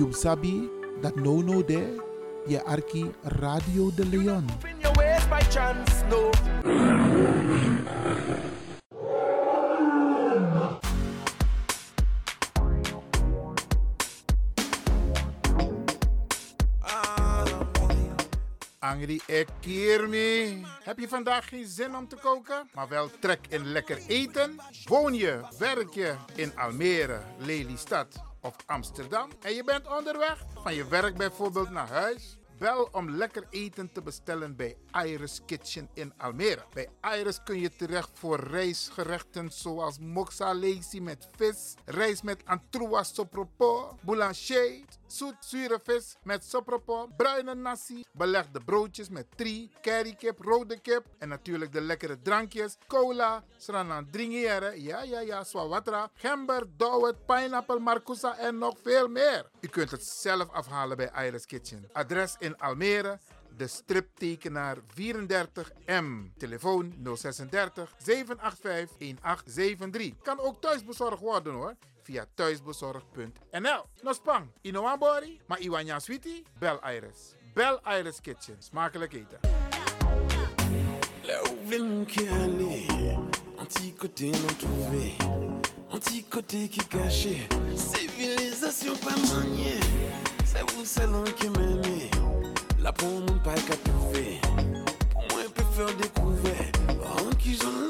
You sabi dat no no de je arki Radio de Leon. Angry Ekirmi. Heb je vandaag geen zin om te koken, maar wel trek in lekker eten? Woon je, werk je in Almere, Lelystad of Amsterdam en je bent onderweg van je werk bijvoorbeeld naar huis? Bel om lekker eten te bestellen bij Iris Kitchen in Almere. Bij Iris kun je terecht voor rijstgerechten zoals moxa lazy met vis, rijst met antroas sopropo, boulanger, zoet zure vis met sopropo, bruine nasi, belegde broodjes met tri, currykip, rode kip en natuurlijk de lekkere drankjes, cola, sranan dringiere, ja ja ja, swawatra, gember, dowet, pineapple, marcousa en nog veel meer. U kunt het zelf afhalen bij Iris Kitchen. Adres in Almere, de striptekenaar 34M. Telefoon 036 785 1873. Kan ook thuisbezorgd worden hoor. Via thuisbezorgd.nl. No spang, Inoambori, maar Iwanya Sweetie, bel Iris. Bel Iris Kitchen. Smakelijk eten. Là où cœur aller, anti-côté non trouvé, anti-côté qui caché, civilisation pas maniée, c'est vous salon qui m'aimez, là pour mon pas qu'à trouver, pour moi peut faire découvert, en qui j'en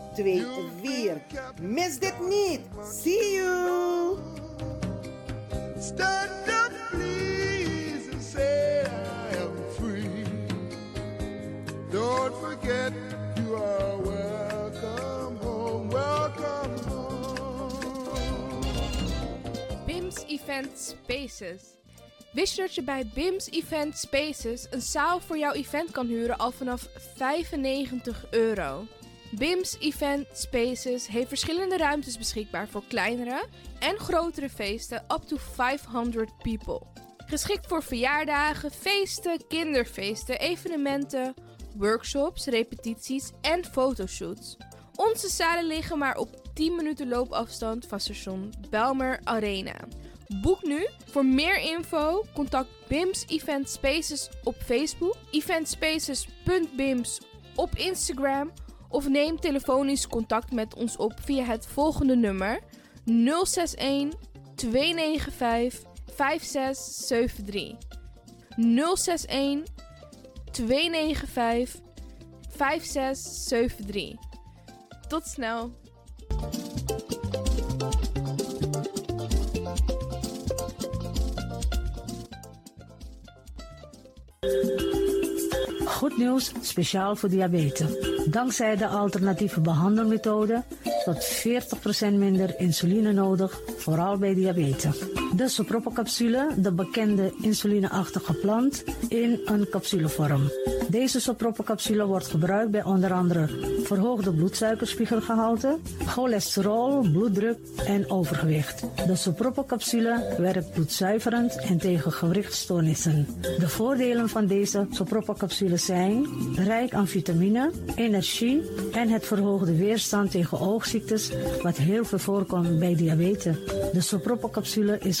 2 4. Mis dit niet. See you! Stand up, please, and say I am free. Don't forget you are welcome home, welcome home. BIMS Event Spaces. Wist je dat je bij BIMS Event Spaces een zaal voor jouw event kan huren al vanaf 95 euro? BIMS Event Spaces heeft verschillende ruimtes beschikbaar voor kleinere en grotere feesten up to 500 people. Geschikt voor verjaardagen, feesten, kinderfeesten, evenementen, workshops, repetities en fotoshoots. Onze zalen liggen maar op 10 minuten loopafstand van station Belmer Arena. Boek nu. Voor meer info contact BIMS Event Spaces op Facebook, eventspaces.bims op Instagram of neem telefonisch contact met ons op via het volgende nummer 061 295 5673. 061 295 5673. Tot snel. Goed nieuws, speciaal voor diabetes. Dankzij de alternatieve behandelmethode tot 40% minder insuline nodig, vooral bij diabetes. De soproppencapsule, de bekende insulineachtige plant, in een capsulevorm. Deze soproppencapsule wordt gebruikt bij onder andere verhoogde bloedsuikerspiegelgehalte, cholesterol, bloeddruk en overgewicht. De soproppencapsule werkt bloedzuiverend en tegen gewrichtstoornissen. De voordelen van deze soproppencapsule zijn rijk aan vitamine, energie en het verhoogde weerstand tegen oogziektes, wat heel veel voorkomt bij diabetes. De soproppencapsule is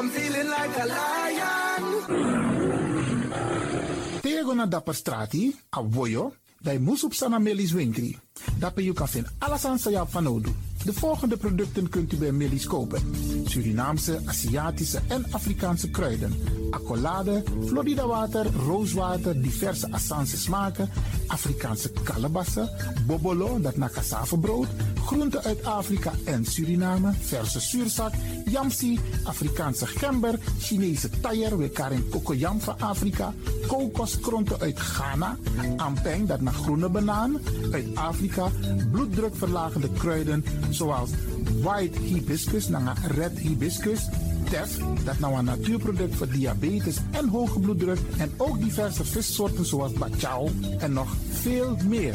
I'm feeling like a lion. Tego go naar Dapper Strati, a Woyo, bij Moesop Sana Melis Winkri. Dapper you kan vinden alles aan sa van nodig. De volgende producten kunt u bij Millie's kopen. Surinaamse, Aziatische en Afrikaanse kruiden. Accolade, Florida water, rooswater, diverse Assange smaken. Afrikaanse kalebassen, bobolo, dat na brood. Groenten uit Afrika en Suriname, verse zuurzak, yamsi, Afrikaanse gember, Chinese taier, we karin kokoyam van Afrika. Kokoskronten uit Ghana, ampeng, dat naar groene banaan, uit Afrika. Bloeddrukverlagende kruiden zoals white hibiscus, naar red hibiscus, tef, dat nou een natuurproduct voor diabetes en hoge bloeddruk en ook diverse vissoorten zoals bachao en nog veel meer.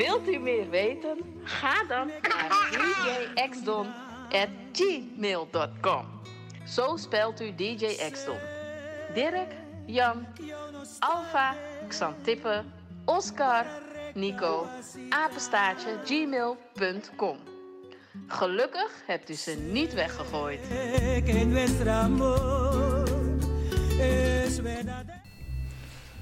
Wilt u meer weten? Ga dan naar djxdon.gmail.com Zo spelt u DJ Xdon. Dirk, Jan, Alfa, Xantippe, Oscar, Nico, apenstaartje, gmail.com. Gelukkig hebt u ze niet weggegooid.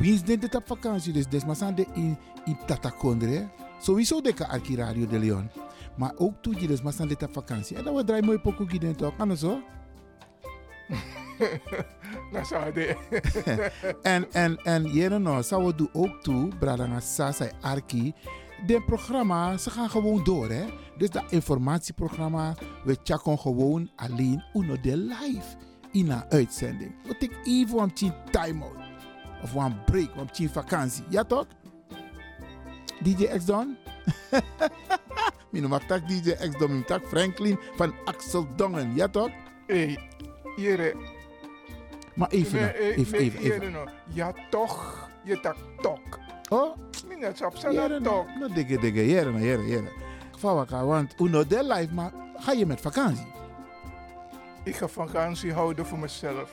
Wie is dit op vakantie dus des maar zijn de in in Tatakondre. Sowieso de arki Radio de Leon. Maar ook toe je dus dit op vakantie. En dan we draaien mooi pokoe gids toch, kan zo? Dat zou de. en en en jere no, zou we doen ook toe, bradanga sasa arki. De programma, ze gaan gewoon door hè. Dus dat informatieprogramma, we checken gewoon alleen uno de live in een uitzending. We take even een time out. Of een break, een vakantie. Ja toch? DJ X Don? Mijn noem tak DJ X Don, mijn tak Franklin van Axel Dongen. Ja toch? Hé, hey, Maar even, nee, even, nee, even, even. No. Ja toch, je tak tok. Oh? Minat op zijn tok. No, dikke, dikke, jere, jere, jere. Fawaka, want uno de live, maar ga je met vakantie? Ik ga vakantie houden voor mezelf.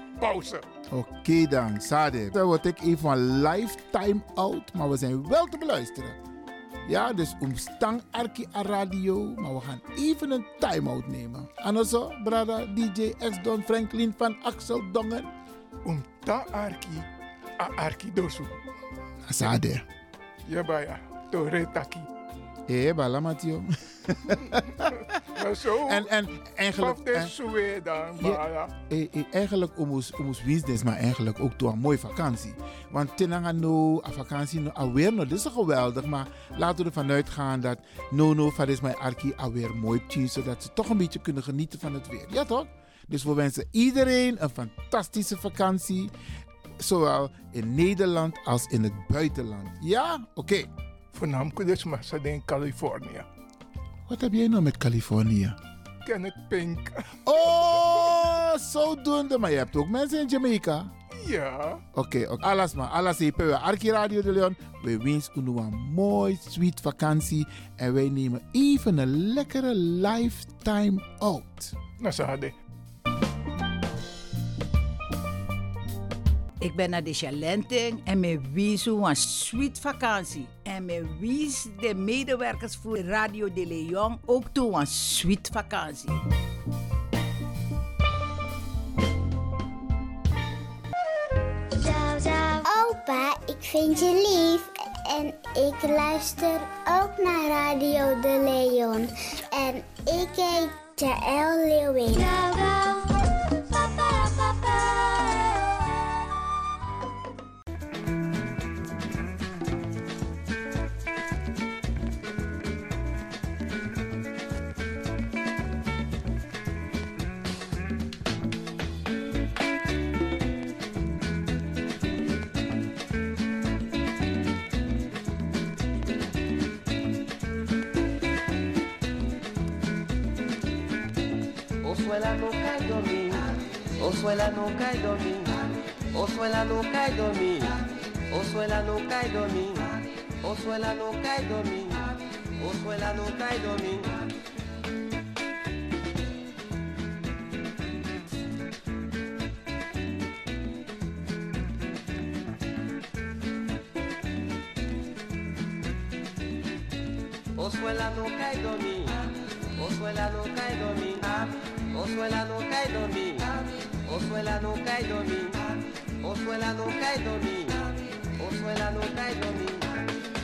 pauze. oké dan, Sade. Dan word ik even van lifetime out, maar we zijn wel te beluisteren. Ja, dus omstang Arki a radio, maar we gaan even een time-out nemen. En also, brada, DJ X-Don Franklin van Axel Dongen. Omta Arki, a Arki dosu. Sade. Ja, baya, tore taki. Eh, bala Matio. Maar zo, En, en eigenlijk... en- dan, Ja, eh, eh, eigenlijk omus omus business, maar eigenlijk ook door een mooie vakantie. Want tenanga no, a vakantie no, alweer no, dit is geweldig, maar laten we ervan uitgaan dat no no, van is mijn arki alweer mooi tien, zodat ze toch een beetje kunnen genieten van het weer. Ja toch? Dus we wensen iedereen een fantastische vakantie, zowel in Nederland als in het buitenland. Ja? Oké. Voornamelijk dus ze in Californië. Wat heb jij nou met Californië? Kenneth Pink. Oh, zodoende. Maar je hebt ook mensen in Jamaica. Ja. Oké, oké. alles maar. Alles even. We Arki Radio de Leon. We wensen u een mooi, sweet vakantie. En wij nemen even een lekkere lifetime out. Nou. Ik ben naar de Chalenting en me wies een sweet vakantie. En me wies de medewerkers voor Radio de Leon ook toe een sweet vakantie. Opa, ik vind je lief. En ik luister ook naar Radio de Leon. En ik heet Jaël. Osuela Osuela no cae dormir, Osuela no cae dormir, Osuela no cae dormir, Osuela no cae dormir, Osuela no cae dormir. Osuela no cae dormir, Osuela no cae dormir, Osuela no cae dormir, Osuela no cae dormir, Osuela no cae dormir, Osuela no cae dormir.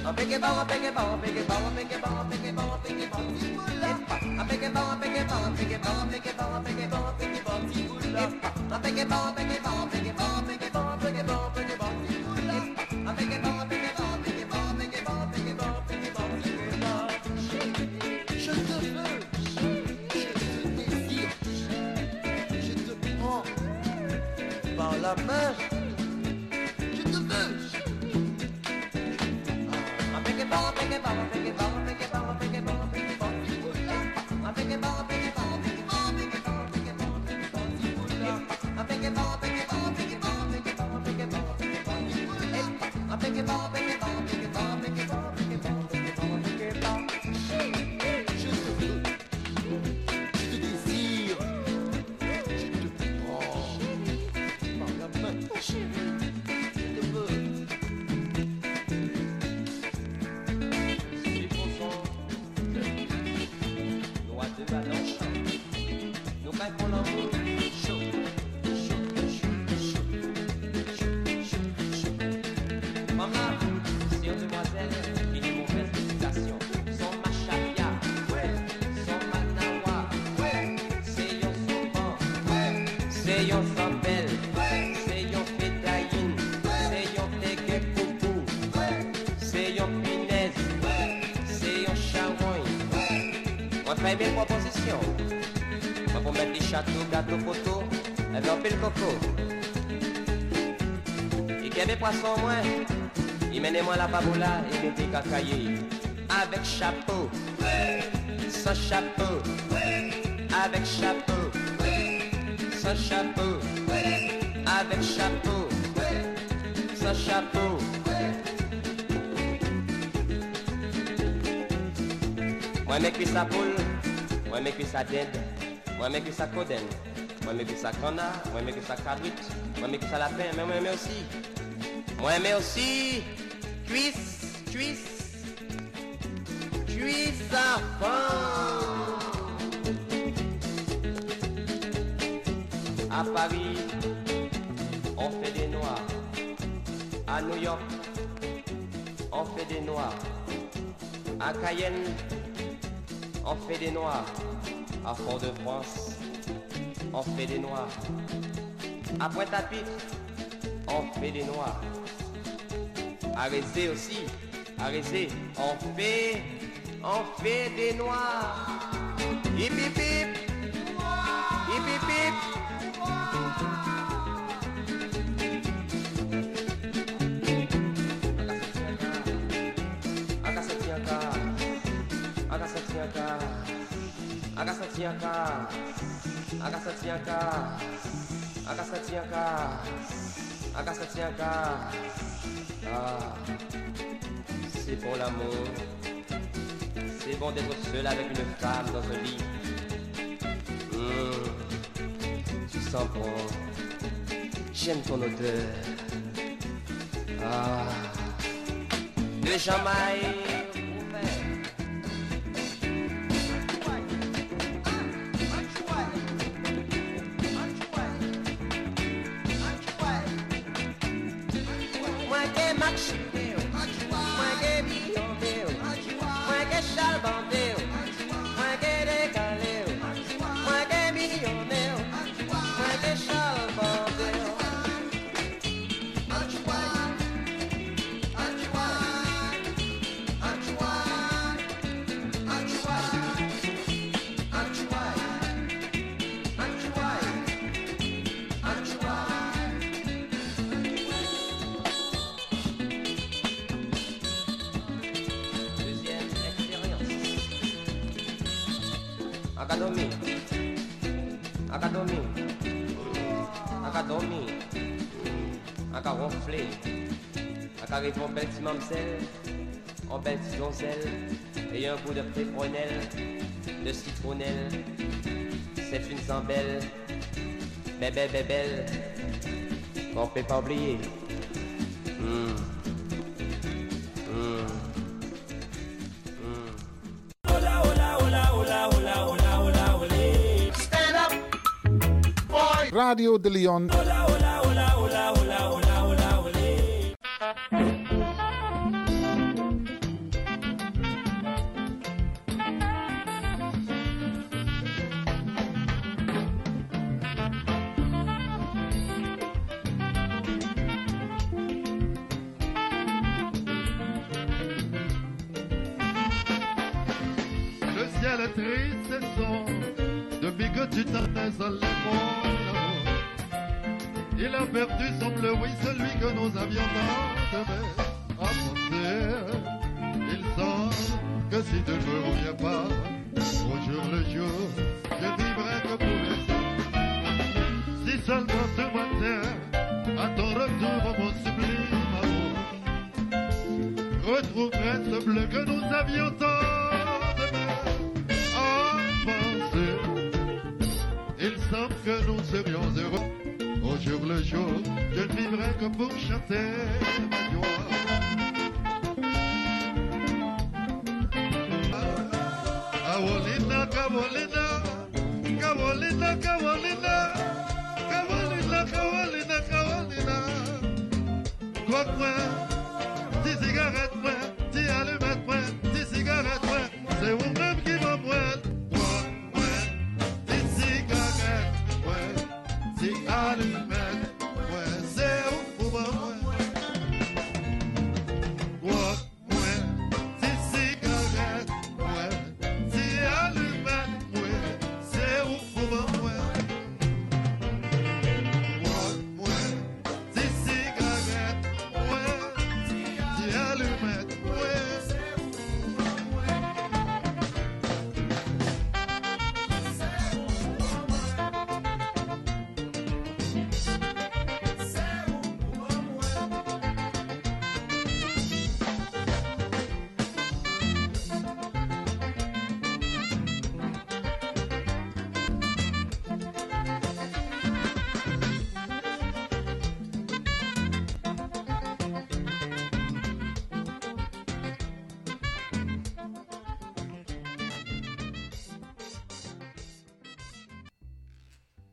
A pegue pau, a pegue pau, a pegue pau, a pegue pau, a pegue pau, a pegue pau, a pegue pau, a pegue pau, a pegue pau, a pegue pau, a pegue pau, a pegue pau, a pegue pau, a pegue pau, a pegue pau, a C'est yon ouais. C'est yon pétaïne, c'est yon teke ouais. C'est yon pinaise, ouais. C'est yon ouais. On fait bien proposition. On va mettre des châteaux, gâteaux, photos, avec un pile coco. qu'il y avait poisson moins, il menait moi la paboula et mettait cacaillé. Avec chapeau, sans chapeau, avec chapeau, sans chapeau, avec chapeau, sans chapeau. Moi, mes cuisses à poule, moi, mes cuisses à dinde, moi, mes cuisses à coden, moi, mes cuisses à canard, moi, mes cuisses à cabrit, moi, mes cuisses à lapin, mais moi, mais aussi. Moi, mais aussi, cuisse, cuisse, cuisse à fond. À Paris, on fait des noirs. À New York, on fait des noirs. À Cayenne, on fait des noirs. À Fort-de-France, on fait des noirs. À Pointe-à-Pitre, on fait des noirs. À Rézé aussi, à Rézé, on fait, on fait des noirs. Agasatiaka, Agasatiaka, Agasatiaka, Agasatiaka. Ah, c'est bon l'amour. C'est bon d'être seul avec une femme dans un lit. Mmh, tu sens bon. J'aime ton odeur. Ah, le Jamaïque. de pépronelle, de citronnelle, c'est une zambelle, bébé bébelle, qu'on peut pas oublier. Radio de Lyon. Triste depuis que tu t'en es allé mon amour. Il a perdu, semble oui, celui que nous avions tant. À penser, il semble que si tu ne reviens pas, au jour le jour, je vivrai que pour les Si seulement ce matin, à ton retour, mon sublime amour, retrouverai ce bleu que nous avions tant je ne vivrai que pour chanter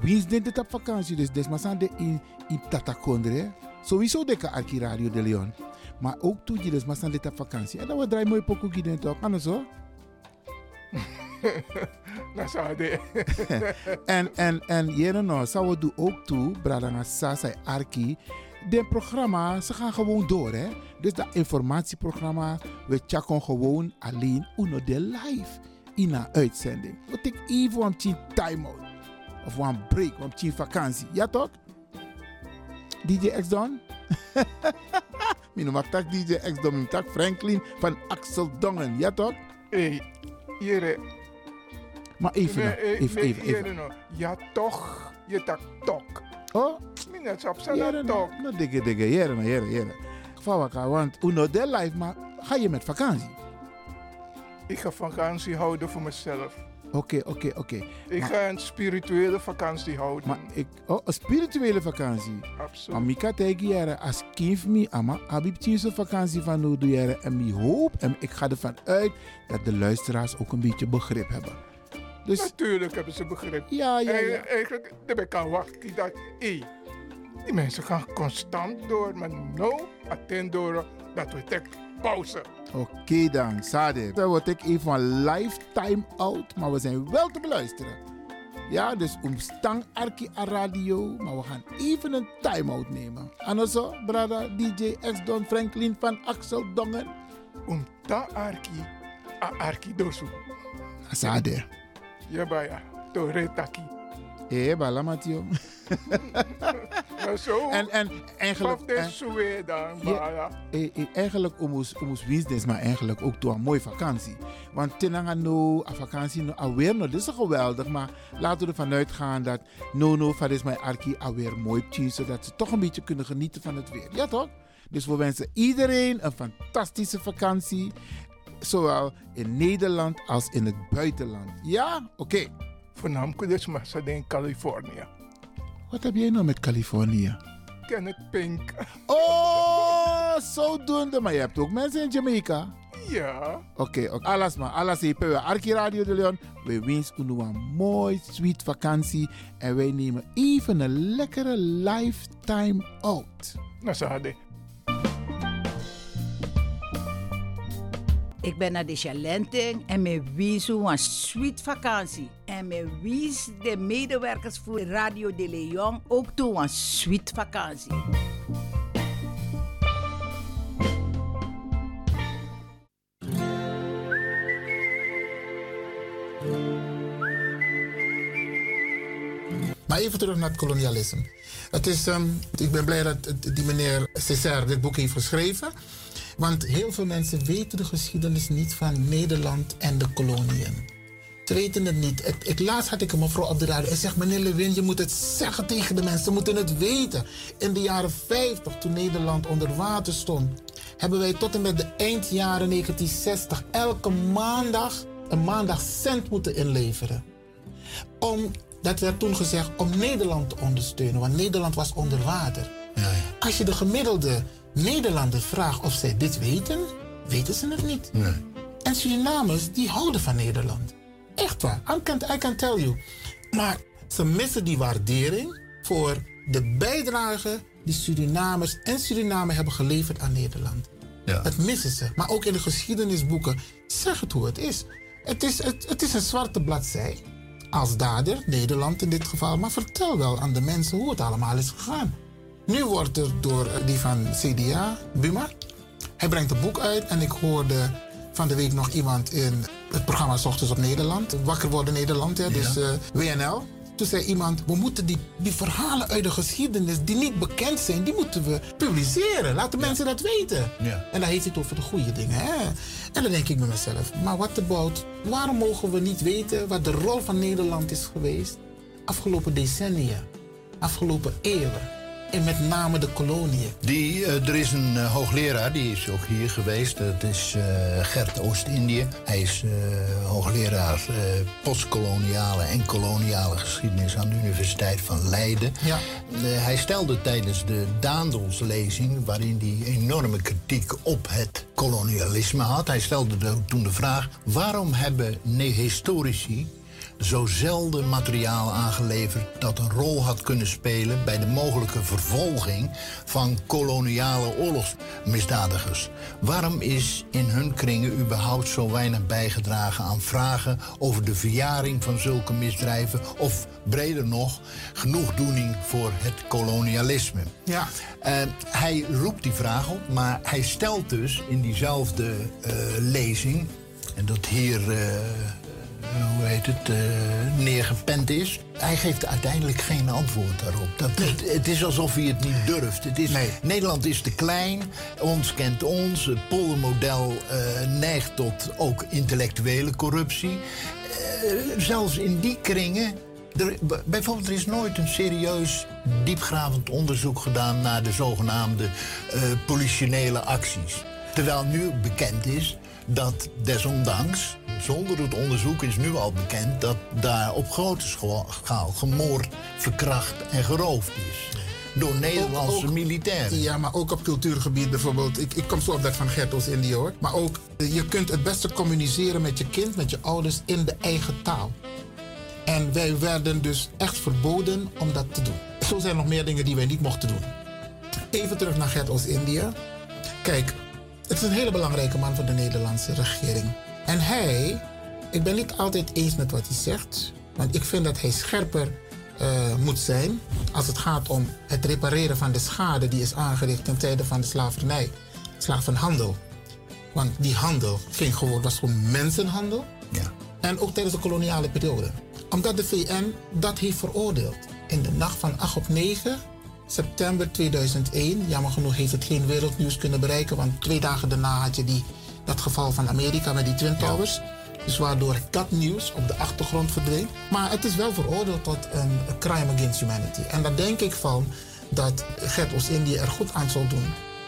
Wie is dit op vakantie? Dus des maar de in, in Tatakondre. Sowieso de kan arki Radio de Leon. Maar ook toe je dus maar dit op vakantie. En dan wordt draai mooi pokoe gids toch? Anders zo? Dat zou de. en, en, en, jere nou, zou we doen ook toe, Bradanga Sasa Arki. De programma, ze gaan gewoon door, hè. Dus dat informatieprogramma, we checken gewoon alleen uno de live in een uitzending. We take even een time-out. Of een break, een vakantie. Ja toch? DJ X Don? Mijn mag tak DJ X Don, mijn tak Franklin van Axel Dongen. Ja toch? Hey, hier. Maar even, Nee, eh, even, even, even. nou. Ja toch, je tak tok. Oh? Minet op Jere, zijn tok. no, no digge, digge, jere, no, jere, jere. Vawaka, want uno de live, maar ga je met vakantie? Ik ga vakantie houden voor mezelf. Oké, oké, oké. Ik Maar- ga een spirituele vakantie houden. Maar ik, oh, een spirituele vakantie. Absoluut. Maar ik kan tegen als kind me, ama, abib tien vakantie van doe jaren. En ik hoop, en ik ga ervan uit, dat de luisteraars ook een beetje begrip hebben. Dus, Natuurlijk hebben ze begrip. Ja, ja, ja. En, eigenlijk, daar ben ik aan wachten dat, hé, die mensen gaan constant door, maar nou, attend door dat we pauze. Oké dan, Sade. Dan word ik even een lifetime out, maar we zijn wel te beluisteren. Ja, dus omstang Arki a radio, maar we gaan even een time-out nemen. En zo, brada DJ X Don Franklin van Axel Dongen. Om ta Arki, a Arki dosu. Sade. Ja, baya, to retaki. Eh, bala Mathieu. Maar zo, En, en eigenlijk... Dan, Ja, eh, eh, eigenlijk om ons, business, maar eigenlijk ook door een mooie vakantie. Want tenanga no, a vakantie no, alweer no, dit is geweldig, maar laten we ervan uitgaan dat no no, van is mijn arki alweer mooi tien, zodat ze toch een beetje kunnen genieten van het weer. Ja toch? Dus we wensen iedereen een fantastische vakantie, zowel in Nederland als in het buitenland. Ja? Oké. Voornamelijk dus ze in Californië. Wat heb jij nou met Californië? Kenneth Pink. Oh, zodoende. Maar je hebt ook mensen in Jamaica. Ja. Oké, oké. Alles maar. Alles even. We Arki Radio de Leon. We wensen u een mooi, sweet vakantie. En wij nemen even een lekkere lifetime out. Nou, hadden. Ik ben naar de Chalenting en me wies een sweet vakantie. En me wies de medewerkers voor Radio de Leon ook toe een sweet vakantie. Maar even terug naar het kolonialisme. Het is, ehm, ik ben blij dat die meneer Césaire dit boek heeft geschreven. Want heel veel mensen weten de geschiedenis niet van Nederland en de koloniën. Ze weten het niet. Ik, ik, laatst had ik een mevrouw op de radio. Hij zegt, meneer Lewin, je moet het zeggen tegen de mensen. Ze moeten het weten. In de jaren 50, toen Nederland onder water stond... hebben wij tot en met de eindjaren 1960... elke maandag een maandag cent moeten inleveren. Om, dat werd toen gezegd om Nederland te ondersteunen. Want Nederland was onder water. Als je de gemiddelde Nederlander vraagt of zij dit weten... weten ze het niet. En Surinamers, die houden van Nederland. Echt waar. I can, I can tell you. Maar ze missen die waardering voor de bijdrage die Surinamers en Suriname hebben geleverd aan Nederland. Dat missen ze. Maar ook in de geschiedenisboeken, zeg het hoe het is. Het is, het, het is een zwarte bladzij. Als dader, Nederland in dit geval. Maar vertel wel aan de mensen hoe het allemaal is gegaan. Nu wordt er door die van CDA, Buma, hij brengt een boek uit en ik hoorde van de week nog iemand in het programma Ochtends op Nederland, Wakker worden Nederland, hè, dus eh, WNL. Toen zei iemand, we moeten die, die verhalen uit de geschiedenis die niet bekend zijn, die moeten we publiceren. Laten mensen dat weten. En dan heeft hij het over de goede dingen. Hè? En dan denk ik bij mezelf, maar wat about, waarom mogen we niet weten wat de rol van Nederland is geweest afgelopen decennia, afgelopen eeuwen? Met name de koloniën? Die, eh, er is een eh, hoogleraar, die is ook hier geweest. Dat is eh, Gert Oost-Indië. Hij is hoogleraar postkoloniale en koloniale geschiedenis aan de Universiteit van Leiden. Ja. Hij stelde tijdens de Daandelslezing, waarin hij enorme kritiek op het kolonialisme had. Hij stelde de- toen de vraag: waarom hebben ne- historici zo zelden materiaal aangeleverd dat een rol had kunnen spelen bij de mogelijke vervolging van koloniale oorlogsmisdadigers. Waarom is in hun kringen überhaupt zo weinig bijgedragen aan vragen over de verjaring van zulke misdrijven of breder nog genoegdoening voor het kolonialisme? Ja. Eh, hij roept die vraag op, maar hij stelt dus in diezelfde eh, lezing, en dat hier, eh, hoe heet het, eh, neergepend is. Hij geeft uiteindelijk geen antwoord daarop. Dat, het, het is alsof hij het niet durft. Het is, Nederland is te klein, ons kent ons. Het poldermodel eh, neigt tot ook intellectuele corruptie. Eh, zelfs in die kringen er, bijvoorbeeld, er is nooit een serieus diepgravend onderzoek gedaan naar de zogenaamde eh, politionele acties. Terwijl nu bekend is dat desondanks, zonder het onderzoek is nu al bekend dat daar op grote schaal gemoord, verkracht en geroofd is. Door Nederlandse militairen. Ja, maar ook op cultuurgebied bijvoorbeeld. Ik, ik kom zo op dat van Gertos Indië hoor. Maar ook, eh, je kunt het beste communiceren met je kind, met je ouders in de eigen taal. En wij werden dus echt verboden om dat te doen. Zo zijn er nog meer dingen die wij niet mochten doen. Even terug naar Gert Oost-Indië. Kijk, het is een hele belangrijke man van de Nederlandse regering. En hij, ik ben niet altijd eens met wat hij zegt, want ik vind dat hij scherper eh, moet zijn als het gaat om het repareren van de schade die is aangericht ten tijde van de slavernij, slavenhandel. Want die handel ging gewoon, was gewoon mensenhandel. Ja. En ook tijdens de koloniale periode. Omdat de VN dat heeft veroordeeld. In de nacht van 8 op 9 september 2001. Jammer genoeg heeft het geen wereldnieuws kunnen bereiken. Want twee dagen daarna had je die, dat geval van Amerika met die Twin Towers. Dus waardoor dat nieuws op de achtergrond verdween. Maar het is wel veroordeeld tot een crime against humanity. En daar denk ik van dat Gert Oost-Indië er goed aan zal doen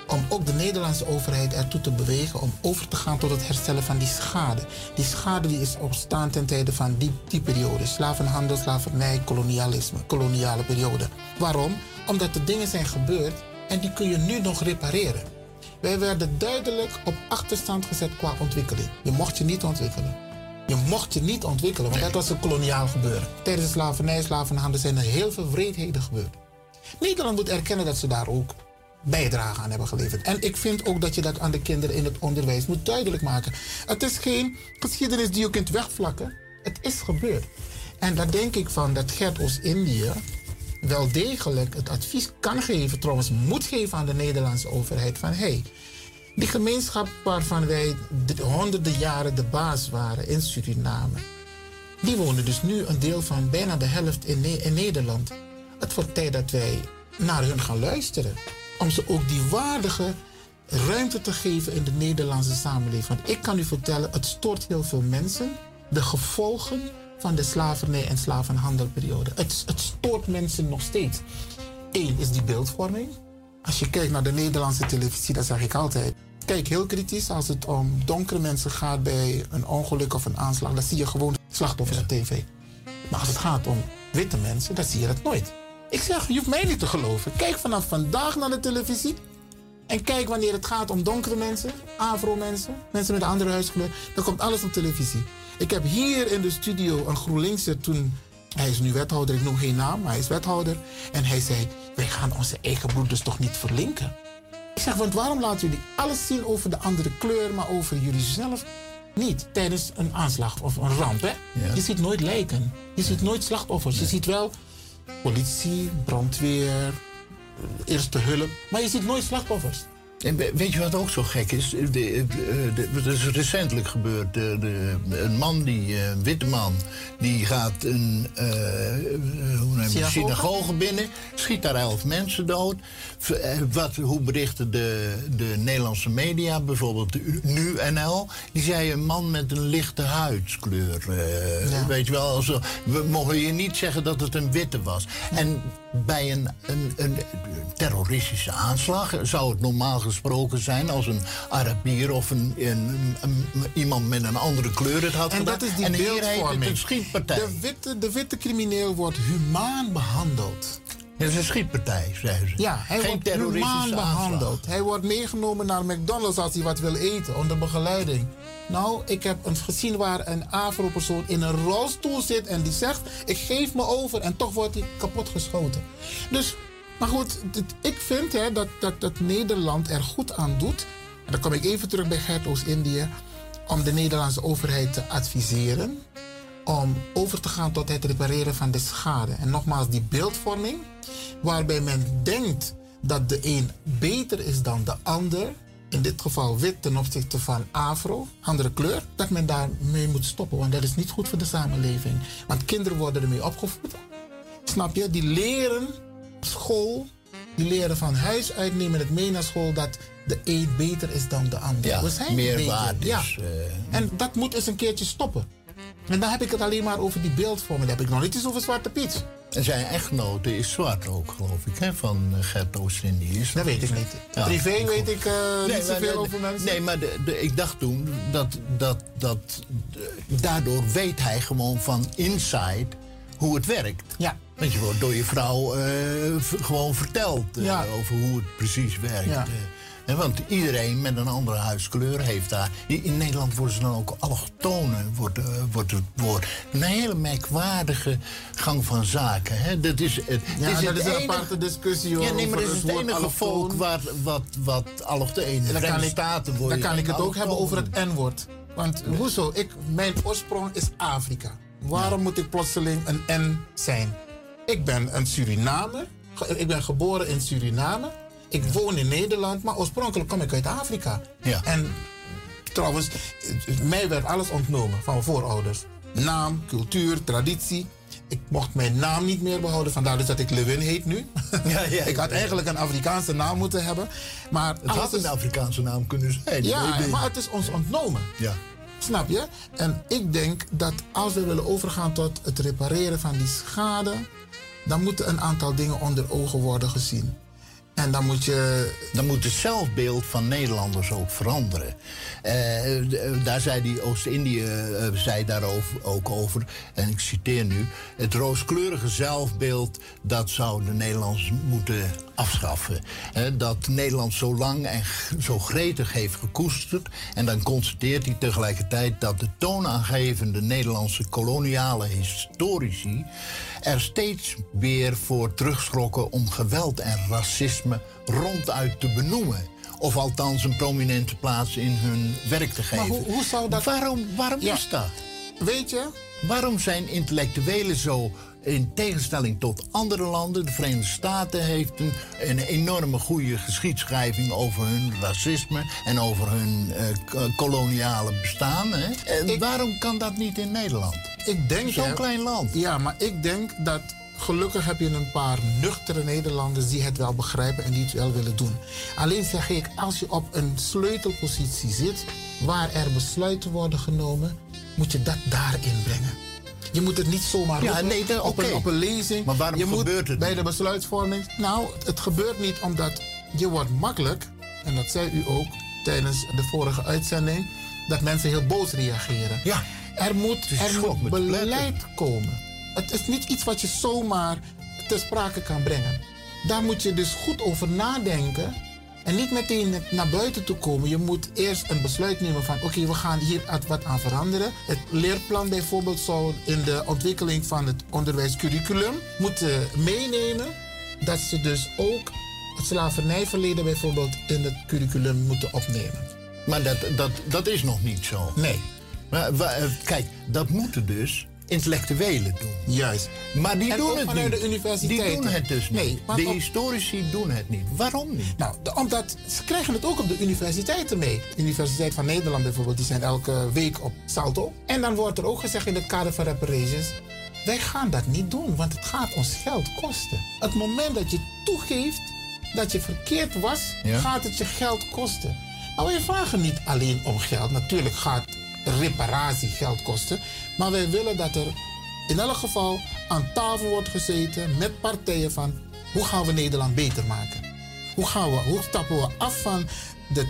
om ook de Nederlandse overheid ertoe te bewegen om over te gaan tot het herstellen van die schade. Die schade die is ontstaan ten tijde van die, die periode. Slavenhandel, slavernij, kolonialisme, koloniale periode. Waarom? Omdat er dingen zijn gebeurd en die kun je nu nog repareren. Wij werden duidelijk op achterstand gezet qua ontwikkeling. Je mocht je niet ontwikkelen. Je mocht je niet ontwikkelen, want dat was een koloniaal gebeuren. Tijdens de slavernij, slavenhandel zijn er heel veel wreedheden gebeurd. Nederland moet erkennen dat ze daar ook bijdrage aan hebben geleverd. En ik vind ook dat je dat aan de kinderen in het onderwijs moet duidelijk maken. Het is geen geschiedenis die je kunt wegvlakken. Het is gebeurd. En daar denk ik van dat Gert Oost-Indië wel degelijk het advies kan geven, trouwens moet geven aan de Nederlandse overheid van hey, die gemeenschap waarvan wij de honderden jaren de baas waren in Suriname, die wonen dus nu een deel van bijna de helft in, Ne- in Nederland. Het wordt tijd dat wij naar hun gaan luisteren. Om ze ook die waardige ruimte te geven in de Nederlandse samenleving. Want ik kan u vertellen, het stoort heel veel mensen. De gevolgen van de slavernij en slavenhandelperiode. Het, het stoort mensen nog steeds. Eén is die beeldvorming. Als je kijkt naar de Nederlandse televisie, dan zeg ik altijd. Kijk heel kritisch als het om donkere mensen gaat bij een ongeluk of een aanslag. Dan zie je gewoon slachtoffers op tv. Maar als het gaat om witte mensen, dan zie je dat nooit. Ik zeg, je hoeft mij niet te geloven. Kijk vanaf vandaag naar de televisie. En kijk wanneer het gaat om donkere mensen, afro-mensen, mensen met een andere huidskleur. Dan komt alles op televisie. Ik heb hier in de studio een GroenLinkser toen... Hij is nu wethouder, ik noem geen naam, maar hij is wethouder. En hij zei, wij gaan onze eigen broeders toch niet verlinken? Ik zeg, want waarom laten jullie alles zien over de andere kleur, maar over jullie zelf niet? Tijdens een aanslag of een ramp, hè? Je ziet nooit lijken. Je ziet nooit slachtoffers. Je ziet wel politie, brandweer, eerste hulp. Maar je ziet nooit slachtoffers. En we- weet je wat ook zo gek is? De, de, de- dat is recentelijk gebeurd. Een man, die, eh, een witte man, die gaat een eh, hoe noem je, Synagoge? synagoge binnen, schiet daar elf mensen dood. Eh, Wat, hoe berichten de, de Nederlandse media, bijvoorbeeld de Nu-NL? Die zei een man met een lichte huidskleur. Weet je wel, also, we mogen je niet zeggen dat het een witte was. En bij een, een, een terroristische aanslag zou het normaal gesproken zijn als een Arabier of een, een, een- iemand met een andere kleur het had En gedaan. dat is die en hier heet het beeldvorming. een schietpartij. De witte, de witte crimineel wordt humaan behandeld. Het is een schietpartij, zeggen ze. Ja, hij Geen wordt humaan aanslag. behandeld. Hij wordt meegenomen naar McDonald's als hij wat wil eten, onder begeleiding. Nou, ik heb een gezien waar een Afro-persoon in een rolstoel zit en die zegt: Ik geef me over en toch wordt hij kapot geschoten. Dus, maar goed, ik vind hè, dat, dat, dat Nederland er goed aan doet. En dan kom ik even terug bij Gert Oost-Indië. Om de Nederlandse overheid te adviseren om over te gaan tot het repareren van de schade. En nogmaals, die beeldvorming, waarbij men denkt dat de een beter is dan de ander, in dit geval wit ten opzichte van afro, andere kleur, dat men daarmee moet stoppen. Want dat is niet goed voor de samenleving. Want kinderen worden ermee opgevoed. Snap je? Die leren school, die leren van huis uit, nemen het mee naar school dat de een beter is dan de ander. Ja, We zijn meer beter. waard Ja. is, En dat moet eens een keertje stoppen. En dan heb ik het alleen maar over die beeldvorming. Dan heb ik nog niet eens over Zwarte Piet. En zijn echtgenote is zwart ook, geloof ik, hè, van eh, Gert Oost-Indië. Dat weet ik niet. Privé weet ik, eh, niet zoveel de- over mensen. Nee, maar de, de- ik dacht toen dat, dat, dat daardoor weet hij gewoon van inside hoe het werkt. Ja. Want je wordt door je vrouw eh, gewoon verteld eh, Ja. over hoe het precies werkt. Ja. eh. Want iedereen met een andere huiskleur heeft daar. In Nederland worden ze dan ook allochtonen, wordt, wordt het woord. Een hele merkwaardige gang van zaken. Hè? Dat is, het Ja, is dat het is een enige- aparte discussie, hoor, Ja, nee, maar over dat is het enige allochtoon. volk waar, wat, wat allochtoon in de En dan kan ik, Staten wordt. dan kan ik het ook hebben over het N-woord. Want hoezo? Ik, mijn oorsprong is Afrika. Waarom moet ik plotseling een N zijn? Ik ben een Surinamer. Ik ben geboren in Suriname. Ik woon in Nederland, maar oorspronkelijk kom ik uit Afrika. Ja. En trouwens, mij werd alles ontnomen van mijn voorouders. Naam, cultuur, traditie. Ik mocht mijn naam niet meer behouden, vandaar dus dat ik Lewin heet nu. Ja, ja, ik had eigenlijk een Afrikaanse naam moeten hebben. Maar Het had een Afrikaanse naam kunnen zijn. ja, maar het is ons ontnomen. Ja. Snap je? En ik denk dat als we willen overgaan tot het repareren van die schade, dan moeten een aantal dingen onder ogen worden gezien. En dan moet je. Dan moet het zelfbeeld van Nederlanders ook veranderen. Eh, d- daar zei die Oost-Indië eh, zei daarover, ook over, en ik citeer nu: het rooskleurige zelfbeeld dat zou de Nederlanders moeten afschaffen. Eh, dat Nederland zo lang en zo gretig heeft gekoesterd. En dan constateert hij tegelijkertijd dat de toonaangevende Nederlandse koloniale historici er steeds weer voor terugschrokken om geweld en racisme ronduit te benoemen. Of althans een prominente plaats in hun werk te geven. Maar hoe, hoe zou dat. Waarom, waarom Ja. is dat? Weet je? Waarom zijn intellectuelen zo in tegenstelling tot andere landen? De Verenigde Staten heeft een, een enorme goede geschiedschrijving over hun racisme en over hun eh, koloniale bestaan. Hè? En waarom kan dat niet in Nederland? Ik denk. Zo'n klein land. Ja, maar ik denk dat. Gelukkig heb je een paar nuchtere Nederlanders die het wel begrijpen en die het wel willen doen. Alleen zeg ik, als je op een sleutelpositie zit waar er besluiten worden genomen, moet je dat daarin brengen. Je moet het niet zomaar Ja, roepen nee, dat- op, een, op een lezing. Maar waarom je gebeurt het bij de besluitvorming? Nou, het gebeurt niet omdat je wordt makkelijk, en dat zei u ook tijdens de vorige uitzending, dat mensen heel boos reageren. Ja. Er moet, er moet beleid komen. Het is niet iets wat je zomaar ter sprake kan brengen. Daar moet je dus goed over nadenken. En niet meteen naar buiten toe komen. Je moet eerst een besluit nemen van... oké, we gaan hier at- wat aan veranderen. Het leerplan bijvoorbeeld zou in de ontwikkeling van het onderwijscurriculum... moeten meenemen dat ze dus ook het slavernijverleden bijvoorbeeld... in het curriculum moeten opnemen. Maar dat, dat, dat is nog niet zo. Nee. Maar, eh, kijk, dat moeten dus intellectuelen doen. Juist. Maar die En doen het vanuit niet. de universiteiten. Die doen het dus niet. Nee, de op- historici doen het niet. Waarom niet? Nou, de- omdat ze krijgen het ook op de universiteiten mee. De Universiteit van Nederland bijvoorbeeld, die zijn elke week op Salto. En dan wordt er ook gezegd in het kader van reparations... wij gaan dat niet doen, want het gaat ons geld kosten. Het moment dat je toegeeft dat je verkeerd was, Ja. gaat het je geld kosten. Maar wij vragen niet alleen om geld. Natuurlijk gaat reparatie geld kosten. Maar wij willen dat er in elk geval aan tafel wordt gezeten met partijen van hoe gaan we Nederland beter maken? Hoe, gaan we, hoe stappen we af van het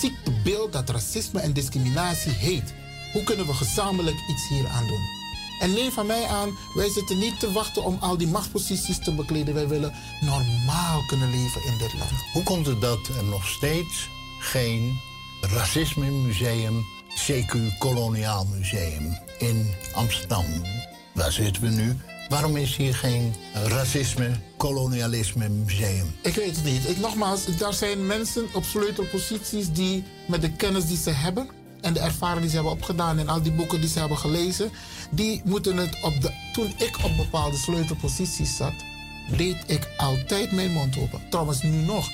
ziektebeeld dat racisme en discriminatie heet? Hoe kunnen we gezamenlijk iets hier aan doen? En neem van mij aan, wij zitten niet te wachten om al die machtsposities te bekleden. Wij willen normaal kunnen leven in dit land. Hoe komt het dat er nog steeds geen racisme museum, CQ Koloniaal Museum in Amsterdam? Waar zitten we nu? Waarom is hier geen racisme, kolonialisme museum? Ik weet het niet. Ik, nogmaals, daar zijn mensen op sleutelposities die met de kennis die ze hebben en de ervaring die ze hebben opgedaan en al die boeken die ze hebben gelezen, die moeten het op de. Toen ik op bepaalde sleutelposities zat, deed ik altijd mijn mond open. Trouwens, nu nog.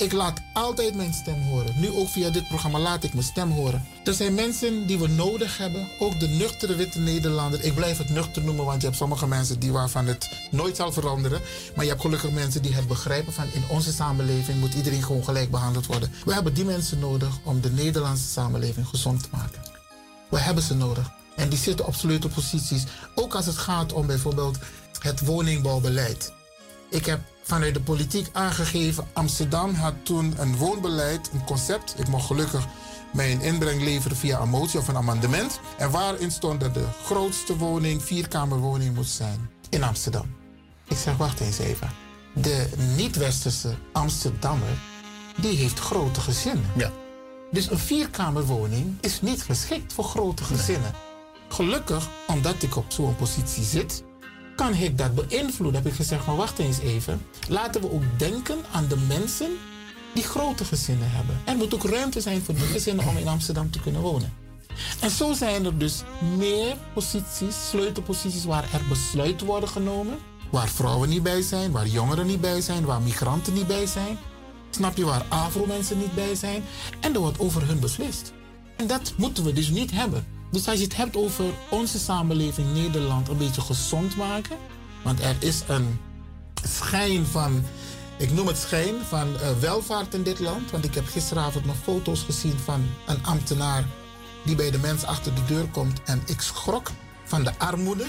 Ik laat altijd mijn stem horen. Nu ook via dit programma laat ik mijn stem horen. Er zijn mensen die we nodig hebben. Ook de nuchtere witte Nederlander. Ik blijf het nuchter noemen, want je hebt sommige mensen die waarvan het nooit zal veranderen. Maar je hebt gelukkig mensen die het begrijpen van in onze samenleving moet iedereen gewoon gelijk behandeld worden. We hebben die mensen nodig om de Nederlandse samenleving gezond te maken. We hebben ze nodig. En die zitten op sleutelposities. Ook als het gaat om bijvoorbeeld het woningbouwbeleid. Ik heb vanuit de politiek aangegeven, Amsterdam had toen een woonbeleid, een concept. Ik mocht gelukkig mijn inbreng leveren via een motie of een amendement. En waarin stond dat de grootste woning, vierkamerwoning moest zijn in Amsterdam. Ik zeg, wacht eens even. De niet-westerse Amsterdammer, die heeft grote gezinnen. Ja. Dus een vierkamerwoning is niet geschikt voor grote gezinnen. Gelukkig, omdat ik op zo'n positie zit, kan ik dat beïnvloeden. Heb ik gezegd van wacht eens even. Laten we ook denken aan de mensen die grote gezinnen hebben. Er moet ook ruimte zijn voor die gezinnen om in Amsterdam te kunnen wonen. En zo zijn er dus meer posities, sleutelposities waar er besluiten worden genomen. Waar vrouwen niet bij zijn, waar jongeren niet bij zijn, waar migranten niet bij zijn. Snap je waar Afro-mensen niet bij zijn? En er wordt over hun beslist. En dat moeten we dus niet hebben. Dus als je het hebt over onze samenleving Nederland een beetje gezond maken. Want er is een schijn van, ik noem het schijn, van eh, welvaart in dit land. Want ik heb gisteravond nog foto's gezien van een ambtenaar die bij de mens achter de deur komt. En ik schrok van de armoede.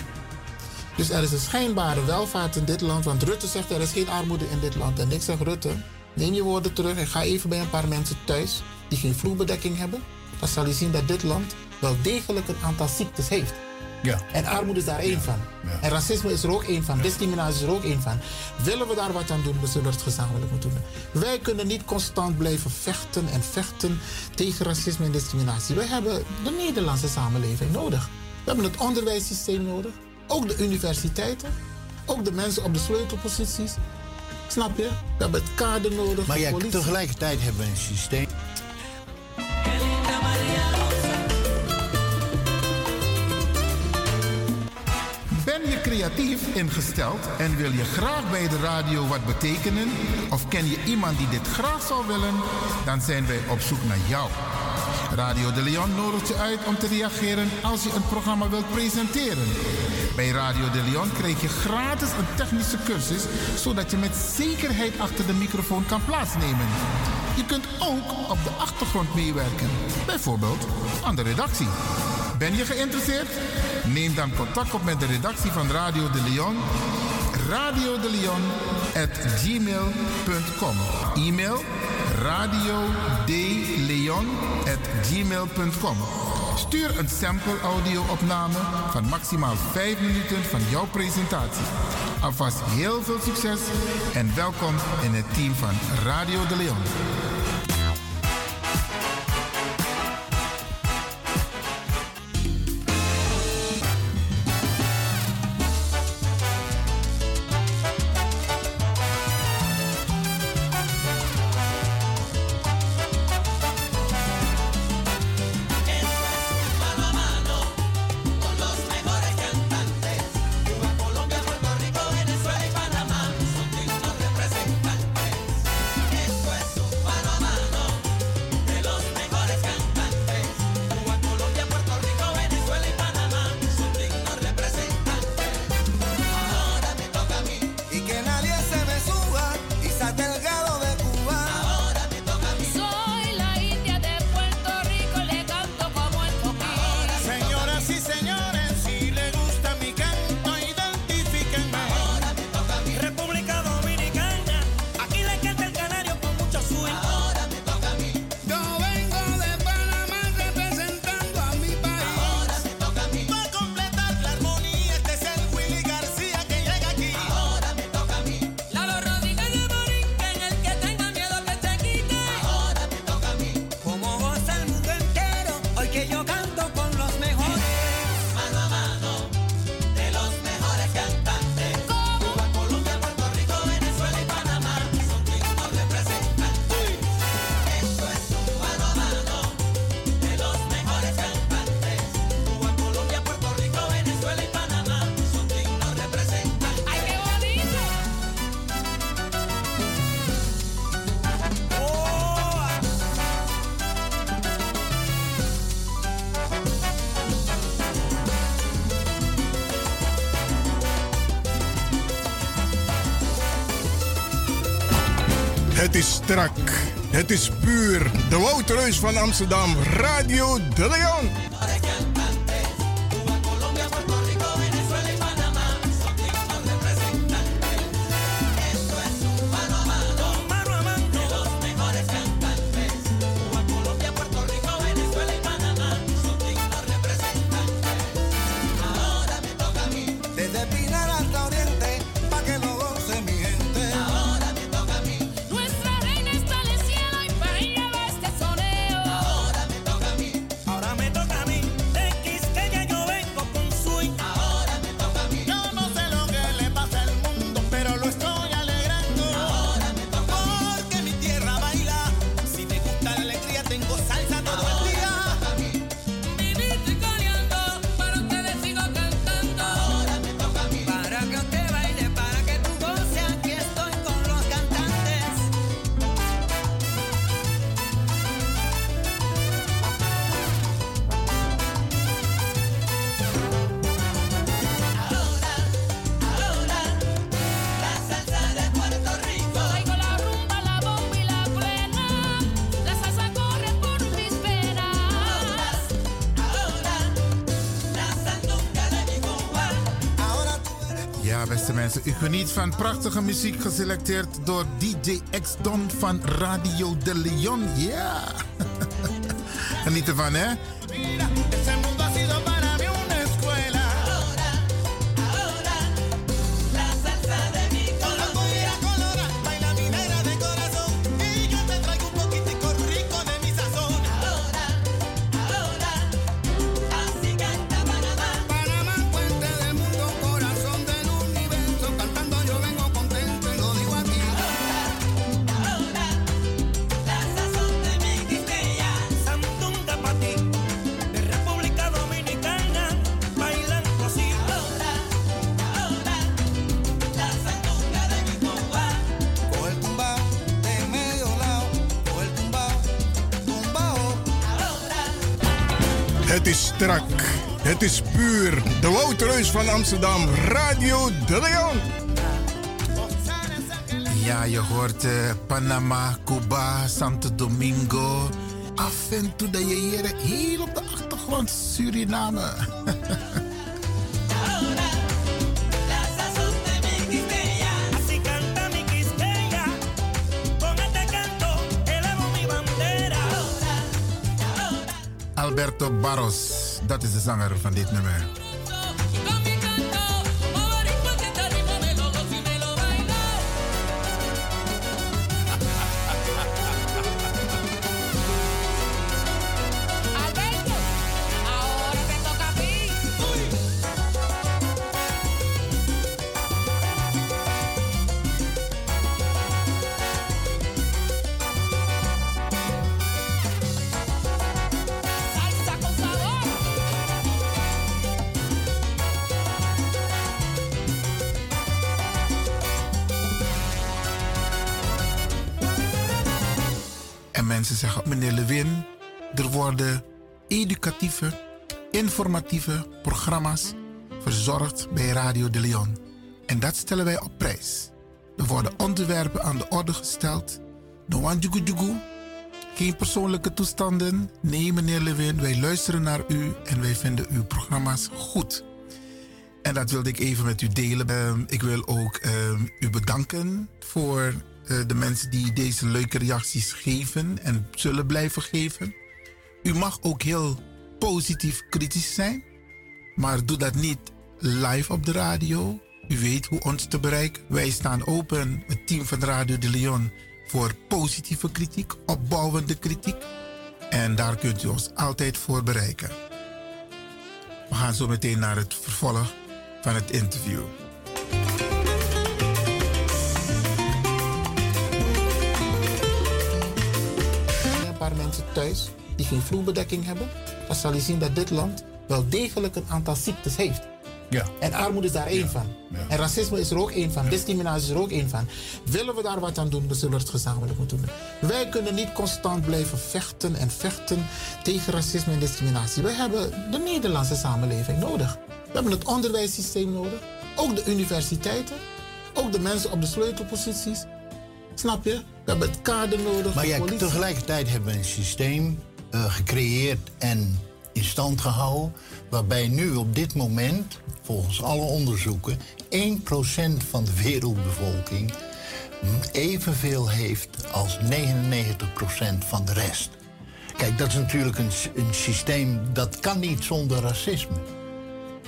Dus er is een schijnbare welvaart in dit land. Want Rutte zegt er is geen armoede in dit land. En ik zeg Rutte, neem je woorden terug en ga even bij een paar mensen thuis die geen vloerbedekking hebben. Dan zal je zien dat dit land wel degelijk een aantal ziektes heeft. Ja. En armoede is daar één van. En racisme is er ook één van. Discriminatie is er ook één van. Willen we daar wat aan doen, zullen we het gezamenlijk moeten doen. Wij kunnen niet constant blijven vechten en vechten tegen racisme en discriminatie. Wij hebben de Nederlandse samenleving nodig. We hebben het onderwijssysteem nodig. Ook de universiteiten. Ook de mensen op de sleutelposities. Snap je? We hebben het kader nodig. Maar ja, politie. tegelijkertijd hebben we een systeem. Creatief ingesteld en wil je graag bij de radio wat betekenen? Of ken je iemand die dit graag zou willen? Dan zijn wij op zoek naar jou. Radio de Leon nodigt je uit om te reageren als je een programma wilt presenteren. Bij Radio de Leon krijg je gratis een technische cursus, zodat je met zekerheid achter de microfoon kan plaatsnemen. Je kunt ook op de achtergrond meewerken, bijvoorbeeld aan de redactie. Ben je geïnteresseerd? Neem dan contact op met de redactie van Radio de Leon. Radio de Leon. E-mail radio. Stuur een sample audio-opname van maximaal 5 minuten van jouw presentatie. Alvast heel veel succes en welkom in het team van Radio de Leon. Is strak. Het is puur. De Woutreus van Amsterdam. Radio De Leon. Geniet van prachtige muziek geselecteerd door DJ X Don van Radio de Leon. Ja, geniet ervan, hè? Het is strak. Het is puur. De Woutreus van Amsterdam. Radio De Leon. Ja, je hoort eh, Panama, Cuba, Santo Domingo. Af en toe dat je hier op de achtergrond Suriname. Alberto Barros, dat is de zanger van dit nummer. Meneer Lewin, er worden educatieve, informatieve programma's verzorgd bij Radio de Leon. En dat stellen wij op prijs. Er worden onderwerpen aan de orde gesteld. No one jugu jugu. Geen persoonlijke toestanden. Nee, meneer Lewin, wij luisteren naar u en wij vinden uw programma's goed. En dat wilde ik even met u delen. Ehm, ik wil ook ehm, u bedanken voor de mensen die deze leuke reacties geven en zullen blijven geven. U mag ook heel positief kritisch zijn, maar doe dat niet live op de radio. U weet hoe ons te bereiken. Wij staan open, het team van Radio de Leon, voor positieve kritiek, opbouwende kritiek. En daar kunt u ons altijd voor bereiken. We gaan zo meteen naar het vervolg van het interview. Die geen vloerbedekking hebben, dan zal je zien dat dit land wel degelijk een aantal ziektes heeft. Ja. En armoede is daar één van. En racisme is er ook één van. Discriminatie is er ook één van. Willen we daar wat aan doen, dan zullen we het gezamenlijk moeten doen. Wij kunnen niet constant blijven vechten en vechten tegen racisme en discriminatie. We hebben de Nederlandse samenleving nodig. We hebben het onderwijssysteem nodig. Ook de universiteiten. Ook de mensen op de sleutelposities. Snap je? We hebben het kader nodig. Maar ja, tegelijkertijd hebben we een systeem eh, gecreëerd en in stand gehouden. Waarbij nu op dit moment, volgens alle onderzoeken, 1% van de wereldbevolking evenveel heeft als 99% van de rest. Kijk, dat is natuurlijk een, een systeem dat kan niet zonder racisme.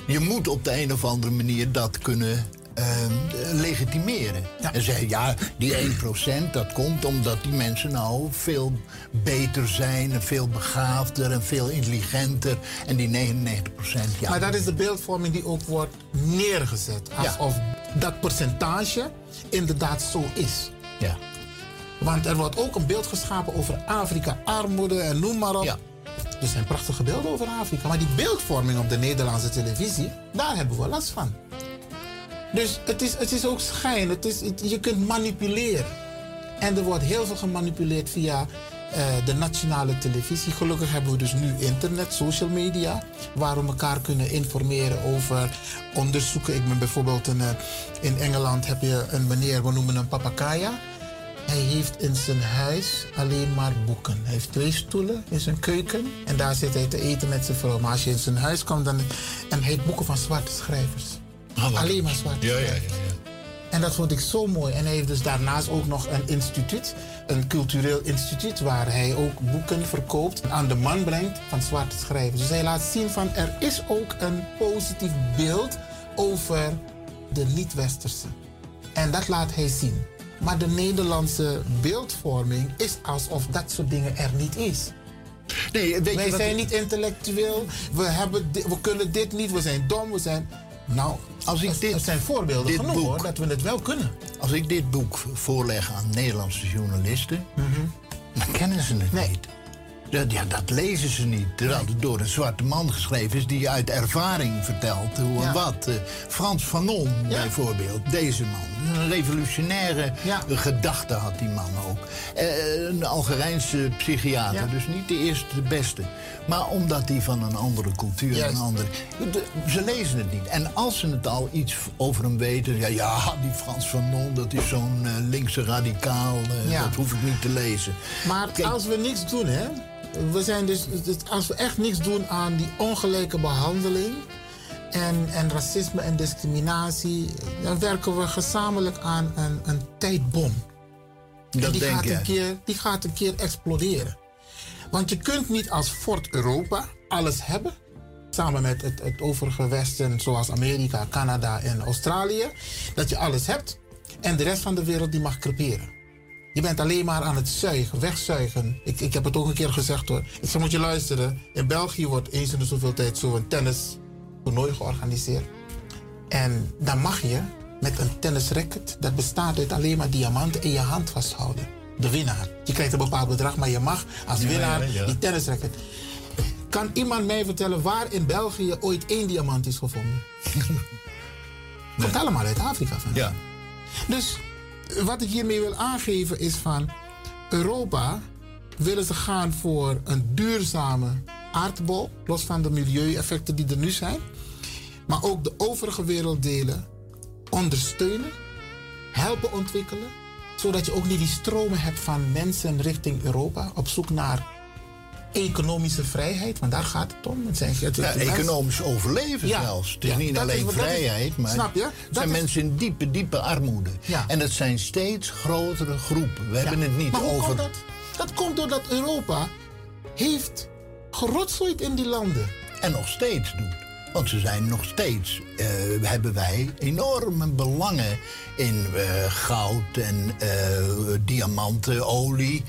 Je moet op de een of andere manier dat kunnen ehm, legitimeren. En zeggen, ja, die 1% dat komt omdat die mensen nou veel beter zijn... en veel begaafder en veel intelligenter. En die 99% ja. Maar dat is de beeldvorming die ook wordt neergezet. Alsof dat percentage inderdaad zo is. Ja. Want er wordt ook een beeld geschapen over Afrika, armoede en noem maar op. Er zijn prachtige beelden over Afrika. Maar die beeldvorming op de Nederlandse televisie, daar hebben we last van. Dus het is, het is ook schijn. Het is, je kunt manipuleren. En er wordt heel veel gemanipuleerd via eh, de nationale televisie. Gelukkig hebben we dus nu internet, social media, waar we elkaar kunnen informeren over onderzoeken. Ik ben bijvoorbeeld in, eh, in Engeland heb je een meneer, we noemen hem Papakaya. Hij heeft in zijn huis alleen maar boeken. Hij heeft twee stoelen in zijn keuken en daar zit hij te eten met zijn vrouw. Maar als je in zijn huis komt, dan, en hij heeft boeken van zwarte schrijvers. Alleen maar zwarte Ja, ja, ja. En dat vond ik zo mooi. En hij heeft dus daarnaast ook nog een instituut, een cultureel instituut, waar hij ook boeken verkoopt, aan de man brengt van zwarte schrijvers. Dus hij laat zien van er is ook een positief beeld over de niet-westerse. En dat laat hij zien. Maar de Nederlandse beeldvorming is alsof dat soort dingen er niet is. Nee, weet Wij zijn niet intellectueel, we, hebben we kunnen dit niet, we zijn dom, we zijn... Nou, Als ik dit, er zijn voorbeelden dit genoeg boek- hoor, dat we het wel kunnen. Als ik dit boek voorleg aan Nederlandse journalisten, dan kennen ze het niet. Dat, ja, dat lezen ze niet. Terwijl het door een zwarte man geschreven is die uit ervaring vertelt hoe en Ja. wat. Eh, Frans Fanon bijvoorbeeld, deze man. Een revolutionaire gedachte had die man ook. Eh, een Algerijnse psychiater, Ja. dus niet de eerste, de beste. Maar omdat hij van een andere cultuur, Juist. een andere... de- ze lezen het niet. En als ze het al iets over hem weten... Ja, ja die Frans Fanon, dat is zo'n eh, linkse radicaal. eh, Ja. Dat hoef ik niet te lezen. Maar als we niks doen, hè. We zijn dus, dus als we echt niks doen aan die ongelijke behandeling. En, en racisme en discriminatie. dan werken we gezamenlijk aan een, een tijdbom. Dat en die denk gaat, een keer, die gaat een keer exploderen. Want je kunt niet als Fort Europa alles hebben. Samen met het, het overige Westen, zoals Amerika, Canada en Australië. Dat je alles hebt. En de rest van de wereld die mag creperen. Je bent alleen maar aan het zuigen, wegzuigen. Ik, ik heb het ook een keer gezegd hoor. Ik zeg, moet je luisteren. In België wordt eens in de zoveel tijd zo'n tennistoernooi georganiseerd. En dan mag je met een tennisracket, dat bestaat uit alleen maar diamanten, in je hand vasthouden. De winnaar. Je krijgt een bepaald bedrag, maar je mag als Ja, winnaar ja, ja. die tennisracket. Kan iemand mij vertellen waar in België ooit één diamant is gevonden? Komt allemaal uit Afrika van. Ja. Dus wat ik hiermee wil aangeven is van Europa willen ze gaan voor een duurzame aardbol, los van de milieueffecten die er nu zijn, maar ook de overige werelddelen ondersteunen, helpen ontwikkelen, zodat je ook niet die stromen hebt van mensen richting Europa op zoek naar economische vrijheid, want daar gaat het om. Het zijn, het, Ja, economisch overleven Ja, zelfs. Het is ja, niet alleen is- dat is- vrijheid, maar snap je? het zijn is- mensen in diepe, diepe armoede. En dat zijn steeds grotere groepen. We hebben het niet maar hoe over... komt dat? Dat komt doordat Europa heeft gerotzoid in die landen. En nog steeds doet. Want ze zijn nog steeds, eh, hebben wij enorme belangen in eh, goud en eh, diamanten, olie,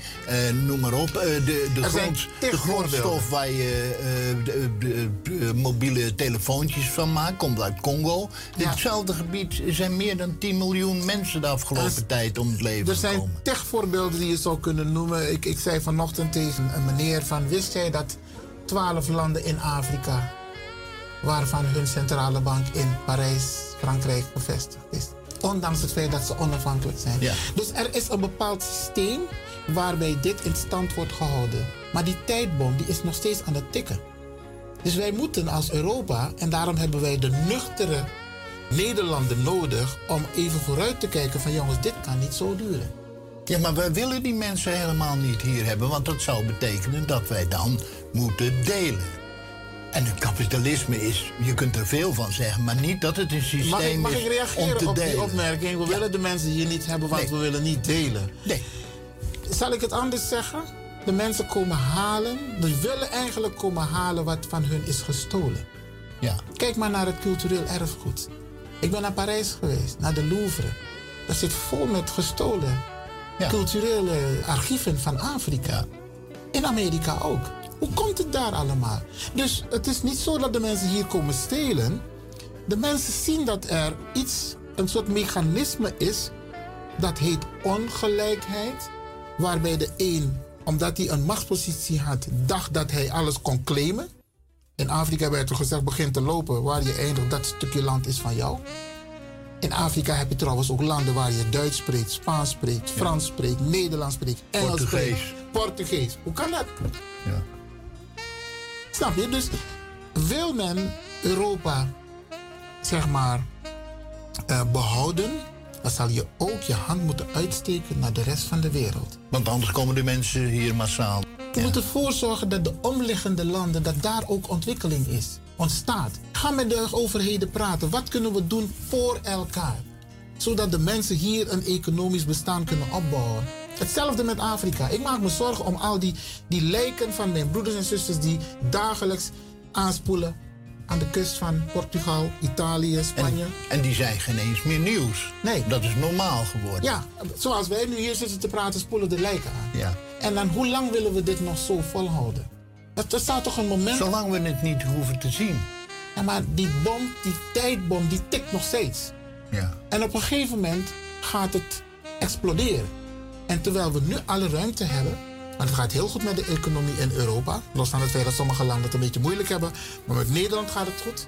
noem maar op. De, de, grond, de grondstof waar je de, de- de mobiele telefoontjes van maakt, komt uit Congo. In hetzelfde gebied zijn meer dan 10 miljoen mensen de afgelopen tijd om het leven Er zijn techvoorbeelden die je zou kunnen noemen. Ik, ik zei vanochtend tegen een meneer van... wist jij dat 12 landen in Afrika... waarvan hun centrale bank in Parijs, Frankrijk gevestigd is... ondanks het feit dat ze onafhankelijk zijn. Ja. Dus er is een bepaald systeem waarbij dit in stand wordt gehouden. Maar die tijdbom die is nog steeds aan het tikken. Dus wij moeten als Europa, en daarom hebben wij de nuchtere Nederlanden nodig om even vooruit te kijken van jongens, dit kan niet zo duren. Ja, maar wij willen die mensen helemaal niet hier hebben, want dat zou betekenen dat wij dan moeten delen. En het kapitalisme is, je kunt er veel van zeggen, maar niet dat het een systeem Mag ik, mag is ik om reageren te op delen. die opmerking? We willen de mensen hier niet hebben, want Nee. we willen niet delen. Nee. Zal ik het anders zeggen? De mensen komen halen, ze willen eigenlijk komen halen wat van hun is gestolen. Ja. Kijk maar naar het cultureel erfgoed. Ik ben naar Parijs geweest, naar de Louvre. Dat zit vol met gestolen culturele archieven van Afrika. In Amerika ook. Hoe komt het daar allemaal? Dus het is niet zo dat de mensen hier komen stelen. De mensen zien dat er iets, een soort mechanisme is, dat heet ongelijkheid, waarbij de een, omdat hij een machtspositie had, dacht dat hij alles kon claimen. In Afrika werd er gezegd, begin te lopen, waar je eindigt, dat stukje land is van jou. In Afrika heb je trouwens ook landen waar je Duits spreekt, Spaans spreekt, Frans spreekt, Nederlands spreekt, Engels Portugees. spreekt, Portugees. Hoe kan dat? Ja. Snap je? Dus wil men Europa, zeg maar, eh, behouden, dan zal je ook je hand moeten uitsteken naar de rest van de wereld. Want anders komen de mensen hier massaal. Je moet ervoor zorgen dat de omliggende landen, dat daar ook ontwikkeling is, ontstaat. Ga met de overheden praten. Wat kunnen we doen voor elkaar? Zodat de mensen hier een economisch bestaan kunnen opbouwen. Hetzelfde met Afrika. Ik maak me zorgen om al die, die lijken van mijn broeders en zusters die dagelijks aanspoelen aan de kust van Portugal, Italië, Spanje. En, en die zijn geen eens meer nieuws. Nee. Dat is normaal geworden. Ja, zoals wij nu hier zitten te praten, spoelen de lijken aan. Ja. En dan hoe lang willen we dit nog zo volhouden? Er er staat toch een moment... Zolang we het niet hoeven te zien. Ja, maar die bom, die tijdbom, die tikt nog steeds. Ja. En op een gegeven moment gaat het exploderen. En terwijl we nu alle ruimte hebben, want het gaat heel goed met de economie in Europa, los van het feit dat sommige landen het een beetje moeilijk hebben, maar met Nederland gaat het goed.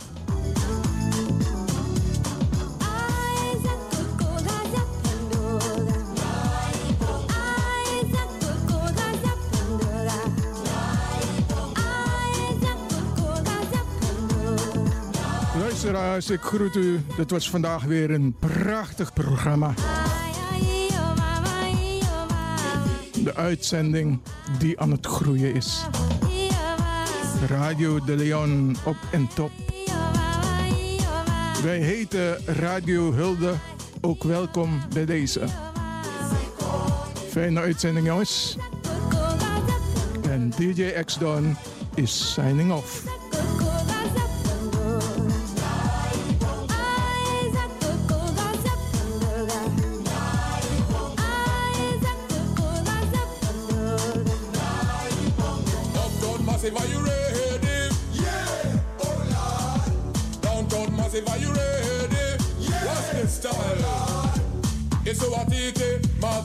Luisteraars, ik groet u. Dit was vandaag weer een prachtig programma. De uitzending die aan het groeien is. Radio de Leon op en top. Wij heten Radio Hulde ook welkom bij deze. Fijne uitzending jongens. En DJ X-Don is signing off.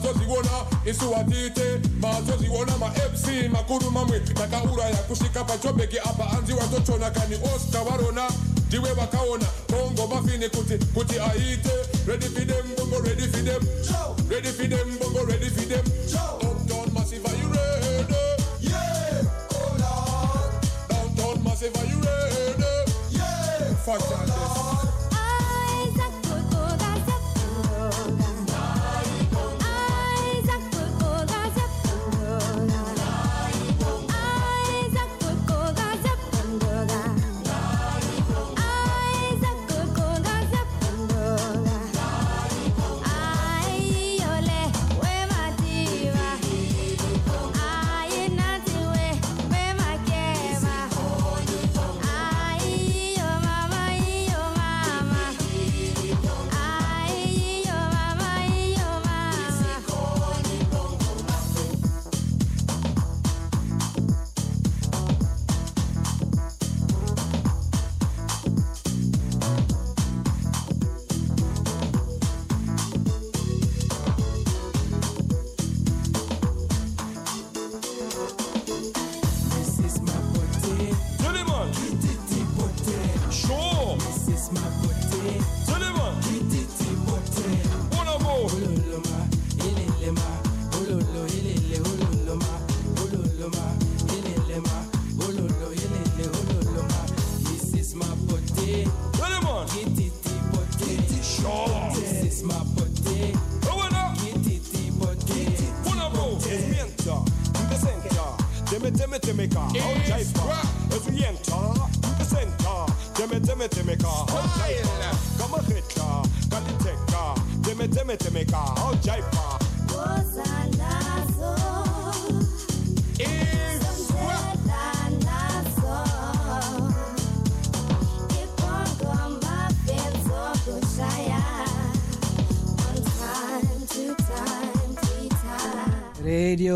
Mazoziona isuwatite mazoziona ma-fc makuru mamwe takauraya kusvika pachobheki apa anzi watotona kani oscar varona ndiwe vakaona bongo mafini kuti kuti aite. Ready for them bongo ready for them. Ready for them bongo ready for them. Uptown massive are you ready? Yeah. Oh lord downtown massive are you ready? Yeah. Fat Ay,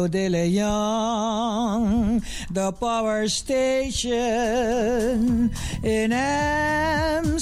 De Leon, the power station in Amsterdam.